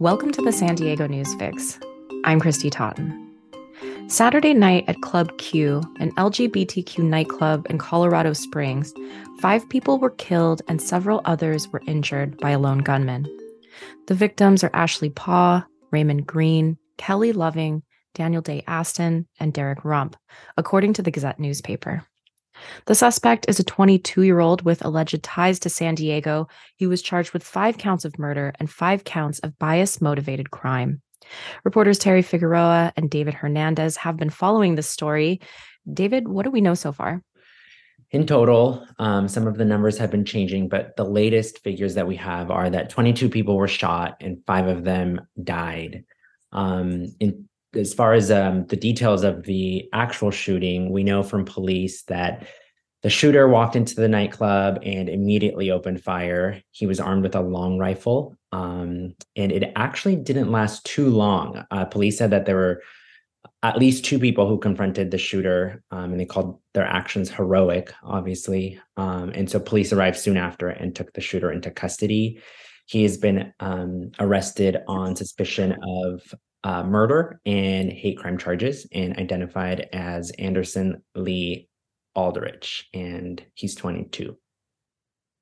Welcome to the San Diego News Fix. I'm Kristy Totten. Saturday night at Club Q, an LGBTQ nightclub in Colorado Springs, five people were killed and several others were injured by a lone gunman. The victims are Ashley Paugh, Raymond Green, Kelly Loving, Daniel Day Aston, and Derrick Rump, according to the Gazette newspaper. The suspect is a 22 year old with alleged ties to San Diego. He was charged with five counts of murder and five counts of bias motivated crime. Reporters Teri Figueroa and David Hernandez have been following this story. David, what do we know so far? In total, um, some of the numbers have been changing, but the latest figures that we have are that 22 people were shot and five of them died. Um, in as far as um, the details of the actual shooting, we know from police that the shooter walked into the nightclub and immediately opened fire. He was armed with a long rifle, um, and it actually didn't last too long. Uh, police said that there were at least two people who confronted the shooter, um, and they called their actions heroic, obviously. Um, and so police arrived soon after and took the shooter into custody. He has been um, arrested on suspicion of uh, murder and hate crime charges and identified as Anderson Lee Aldrich, and he's 22.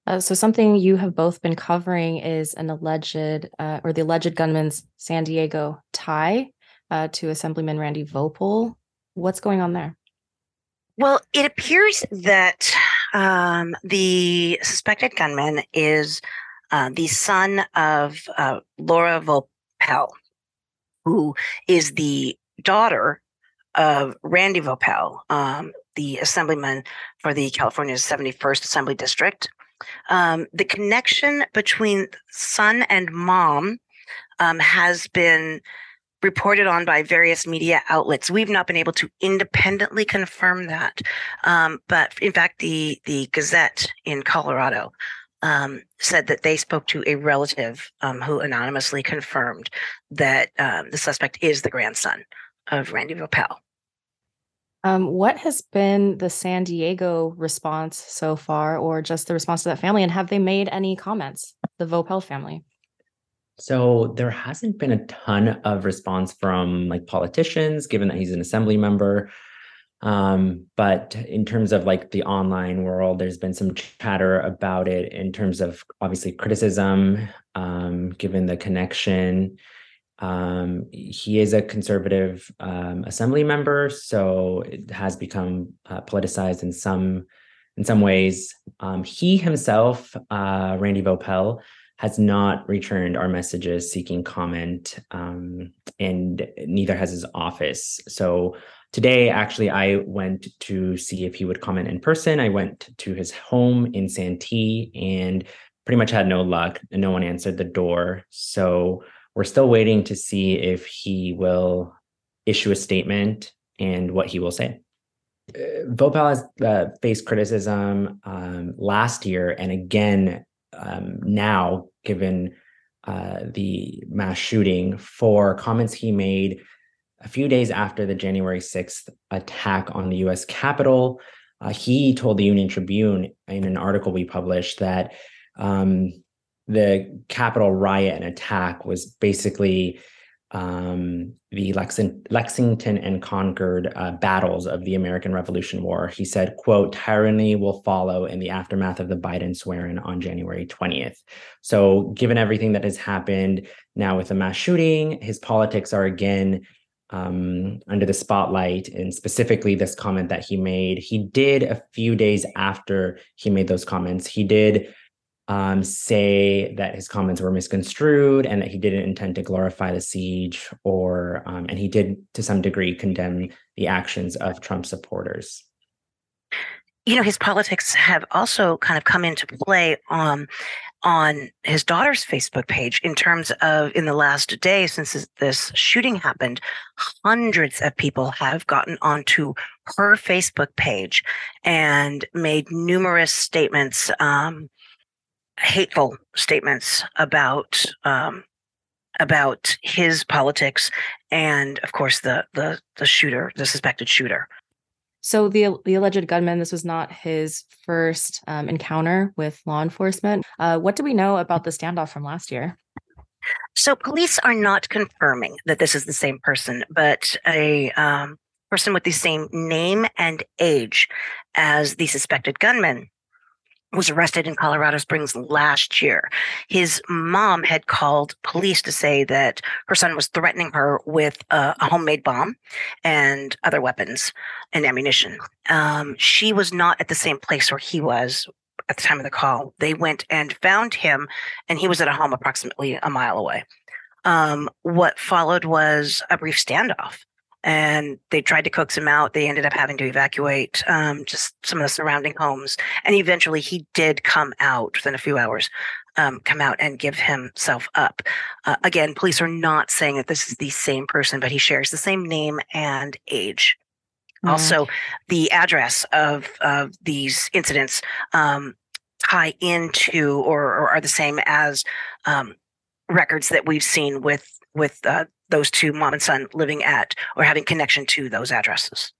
Uh, so something you have both been covering is an alleged uh, or the alleged gunman's San Diego tie uh, to Assemblyman Randy Voepel. What's going on there? Well, it appears that um, the suspected gunman is uh, the son of uh, Laura Voepel, who is the daughter of Randy Voepel, um, the assemblyman for the California's 71st Assembly District. Um, the connection between son and mom um, has been reported on by various media outlets. We've not been able to independently confirm that, um, but in fact, the the Gazette in Colorado um, said that they spoke to a relative um, who anonymously confirmed that um, the suspect is the grandson of Randy Voepel. Um, what has been the San Diego response so far, or just the response to that family? And have they made any comments, the Voepel family? So there hasn't been a ton of response from like politicians, given that he's an assembly member. Um, but in terms of like the online world, there's been some chatter about it in terms of obviously criticism, um, given the connection. Um, he is a conservative um, assembly member, so it has become uh, politicized in some in some ways. Um, he himself, uh, Randy Voepel, has not returned our messages seeking comment, um, and neither has his office. So Today, actually, I went to see if he would comment in person. I went to his home in Santee and pretty much had no luck. No one answered the door. So we're still waiting to see if he will issue a statement and what he will say. Uh, has uh, faced criticism um, last year and again um, now, given uh, the mass shooting, for comments he made a few days after the January 6th attack on the US Capitol, uh, he told the Union Tribune in an article we published that um, the Capitol riot and attack was basically um, the Lexington, and Concord uh, battles of the American Revolution War. He said, quote, tyranny will follow in the aftermath of the Biden swearing on January 20th. So given everything that has happened now with the mass shooting, his politics are again um, under the spotlight, and specifically this comment that he made. He did a few days after he made those comments, he did um, say that his comments were misconstrued and that he didn't intend to glorify the siege, or um, and he did to some degree condemn the actions of Trump supporters you know his politics have also kind of come into play um, on his daughter's Facebook page in terms of in the last day since this, shooting happened, hundreds of people have gotten onto her Facebook page and made numerous statements, um, hateful statements about um, about his politics and, of course, the the the shooter, the suspected shooter. So the the alleged gunman, this was not his first um, encounter with law enforcement. Uh, what do we know about the standoff from last year? So police are not confirming that this is the same person, but a um, person with the same name and age as the suspected gunman was arrested in Colorado Springs last year. His mom had called police to say that her son was threatening her with a, a homemade bomb and other weapons and ammunition. Um, she was not at the same place where he was at the time of the call. They went and found him, and he was at a home approximately a mile away. Um, what followed was a brief standoff and they tried to coax him out. They ended up having to evacuate um, just some of the surrounding homes. And eventually he did come out within a few hours, um, come out and give himself up. Uh, again, police are not saying that this is the same person, but he shares the same name and age. Mm. Also, the address of, of these incidents um, tie into or, or, are the same as um, records that we've seen with with uh, those two mom and son living at or having connection to those addresses.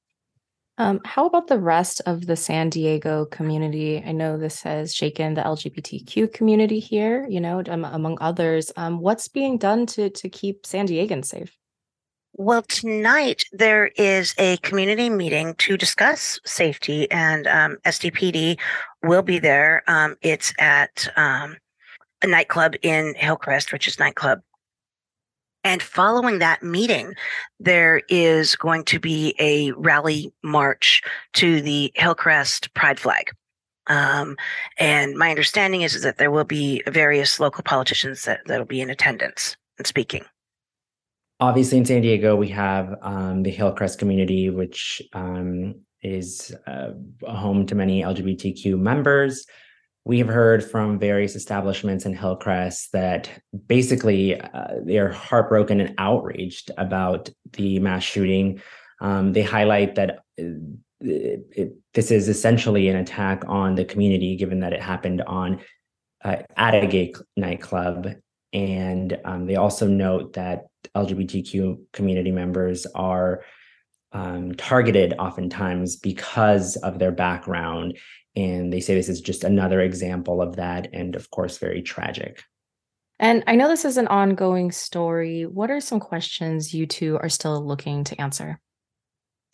Um, how about the rest of the San Diego community? I know this has shaken the LGBTQ community here, you know, um, among others. Um, what's being done to to keep San Diegans safe? Well, tonight there is a community meeting to discuss safety, and um, SDPD will be there. Um, it's at um, a nightclub in Hillcrest, which is nightclub and following that meeting, there is going to be a rally march to the Hillcrest Pride flag. Um, and my understanding is, is that there will be various local politicians that, that'll be in attendance and speaking. Obviously, in San Diego, we have um, the Hillcrest community, which um, is uh, home to many LGBTQ members we have heard from various establishments in Hillcrest that basically uh, they're heartbroken and outraged about the mass shooting. Um, they highlight that uh, it, it, this is essentially an attack on the community, given that it happened on uh, at a gay nightclub. And um, they also note that LGBTQ community members are um, targeted oftentimes because of their background and they say this is just another example of that, and of course, very tragic. And I know this is an ongoing story. What are some questions you two are still looking to answer?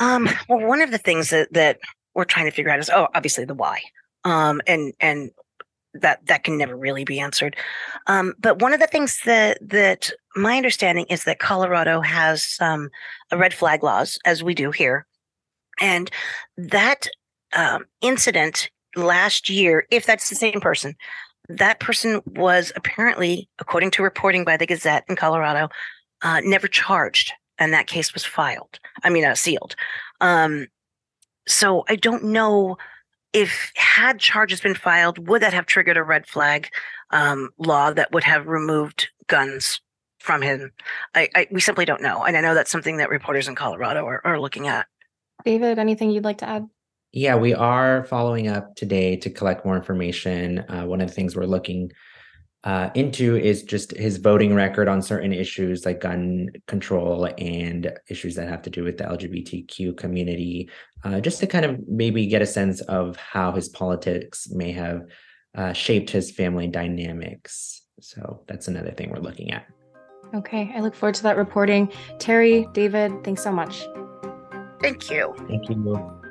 Um, well, one of the things that, that we're trying to figure out is, oh, obviously the why. Um, and and that that can never really be answered. Um, but one of the things that that my understanding is that Colorado has um, a red flag laws, as we do here, and that um, incident last year, if that's the same person, that person was apparently, according to reporting by the Gazette in Colorado, uh, never charged, and that case was filed. I mean, uh, sealed. Um, so I don't know if had charges been filed, would that have triggered a red flag um, law that would have removed guns from him? I, I, we simply don't know, and I know that's something that reporters in Colorado are, are looking at. David, anything you'd like to add? Yeah, we are following up today to collect more information. Uh, one of the things we're looking uh, into is just his voting record on certain issues like gun control and issues that have to do with the LGBTQ community, uh, just to kind of maybe get a sense of how his politics may have uh, shaped his family dynamics. So that's another thing we're looking at. Okay, I look forward to that reporting. Teri, David, thanks so much. Thank you. Thank you.